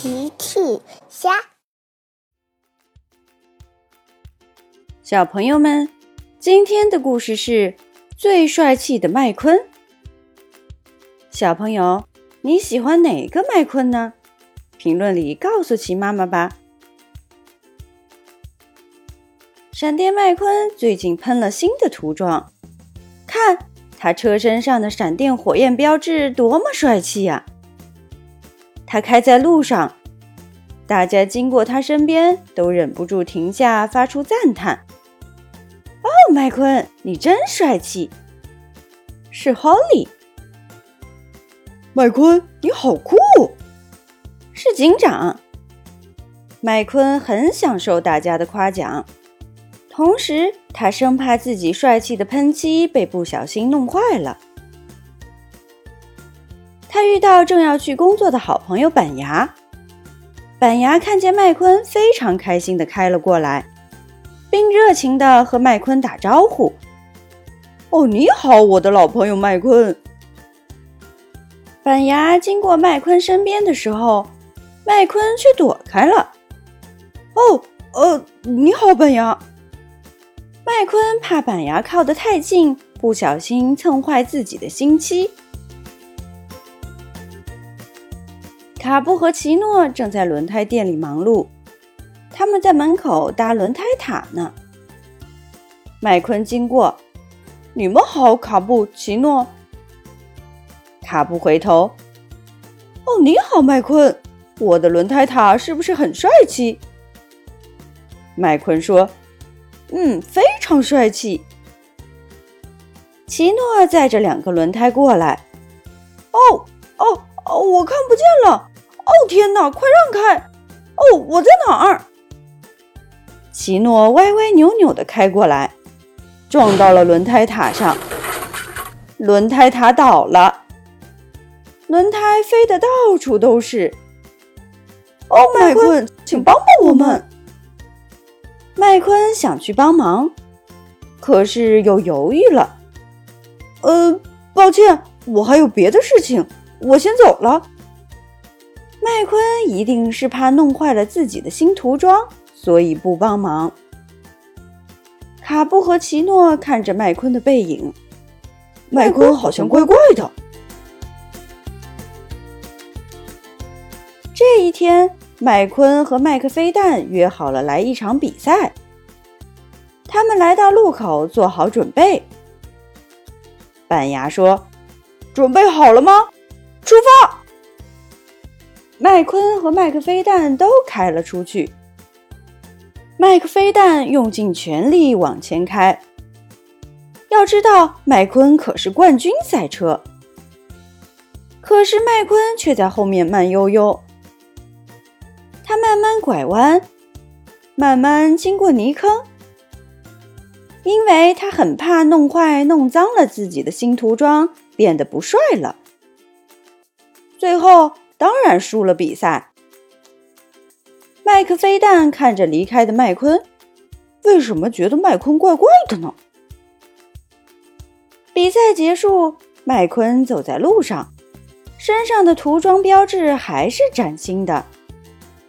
奇趣虾，小朋友们，今天的故事是最帅气的麦昆。小朋友，你喜欢哪个麦昆呢？评论里告诉奇妈妈吧。闪电麦昆最近喷了新的涂装，看他车身上的闪电火焰标志多么帅气呀！他开在路上，大家经过他身边都忍不住停下，发出赞叹：“哦，麦昆，你真帅气！”是 Holly，麦昆，你好酷！是警长。麦昆很享受大家的夸奖，同时他生怕自己帅气的喷漆被不小心弄坏了。他遇到正要去工作的好朋友板牙，板牙看见麦昆，非常开心的开了过来，并热情的和麦昆打招呼：“哦，你好，我的老朋友麦昆。”板牙经过麦昆身边的时候，麦昆却躲开了。“哦，呃，你好，板牙。”麦昆怕板牙靠得太近，不小心蹭坏自己的新漆。卡布和奇诺正在轮胎店里忙碌，他们在门口搭轮胎塔呢。麦昆经过，你们好，卡布、奇诺。卡布回头，哦，你好，麦昆，我的轮胎塔是不是很帅气？麦昆说：“嗯，非常帅气。”奇诺载着两个轮胎过来。哦哦哦，我看不见了。哦天哪！快让开！哦，我在哪儿？奇诺歪歪扭扭的开过来，撞到了轮胎塔上，轮胎塔倒了，轮胎飞得到处都是。哦，麦昆，请帮帮我们！麦昆想去帮忙，可是又犹豫了。呃，抱歉，我还有别的事情，我先走了。麦昆一定是怕弄坏了自己的新涂装，所以不帮忙。卡布和奇诺看着麦昆的背影，麦昆好像怪怪的。这一天，麦昆和麦克飞弹约好了来一场比赛。他们来到路口，做好准备。板牙说：“准备好了吗？出发！”麦昆和麦克飞弹都开了出去。麦克飞弹用尽全力往前开。要知道，麦昆可是冠军赛车。可是麦昆却在后面慢悠悠。他慢慢拐弯，慢慢经过泥坑，因为他很怕弄坏、弄脏了自己的新涂装，变得不帅了。最后。当然输了比赛。麦克飞弹看着离开的麦昆，为什么觉得麦昆怪怪的呢？比赛结束，麦昆走在路上，身上的涂装标志还是崭新的，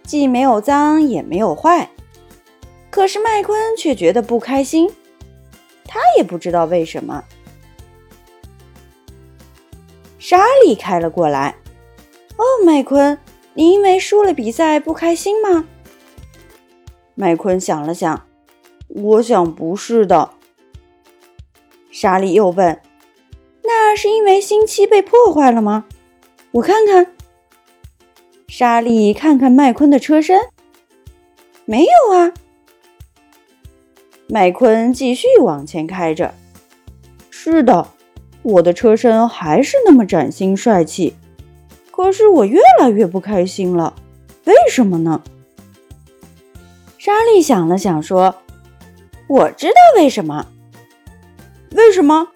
既没有脏也没有坏。可是麦昆却觉得不开心，他也不知道为什么。莎莉开了过来。哦，麦昆，你因为输了比赛不开心吗？麦昆想了想，我想不是的。莎莉又问：“那是因为新漆被破坏了吗？”我看看。莎莉看看麦昆的车身，没有啊。麦昆继续往前开着。是的，我的车身还是那么崭新帅气。可是我越来越不开心了，为什么呢？莎莉想了想说：“我知道为什么。为什么？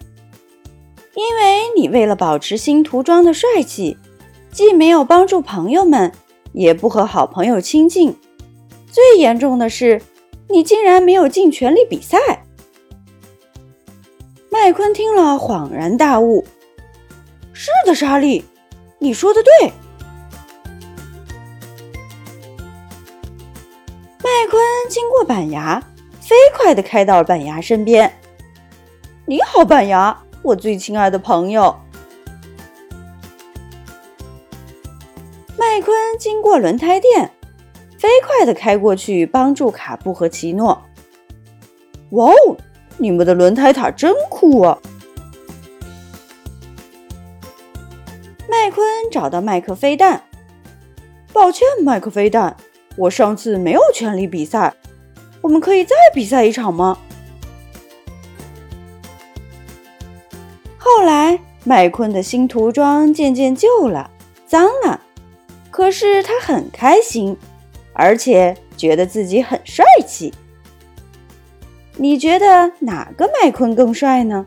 因为你为了保持新涂装的帅气，既没有帮助朋友们，也不和好朋友亲近。最严重的是，你竟然没有尽全力比赛。”麦昆听了恍然大悟：“是的，莎莉。”你说的对，麦昆经过板牙，飞快地开到了板牙身边。“你好，板牙，我最亲爱的朋友。”麦昆经过轮胎店，飞快地开过去帮助卡布和奇诺。“哇哦，你们的轮胎塔真酷啊！”麦昆找到麦克飞弹。抱歉，麦克飞弹，我上次没有全力比赛，我们可以再比赛一场吗？后来，麦昆的新涂装渐渐旧了，脏了，可是他很开心，而且觉得自己很帅气。你觉得哪个麦昆更帅呢？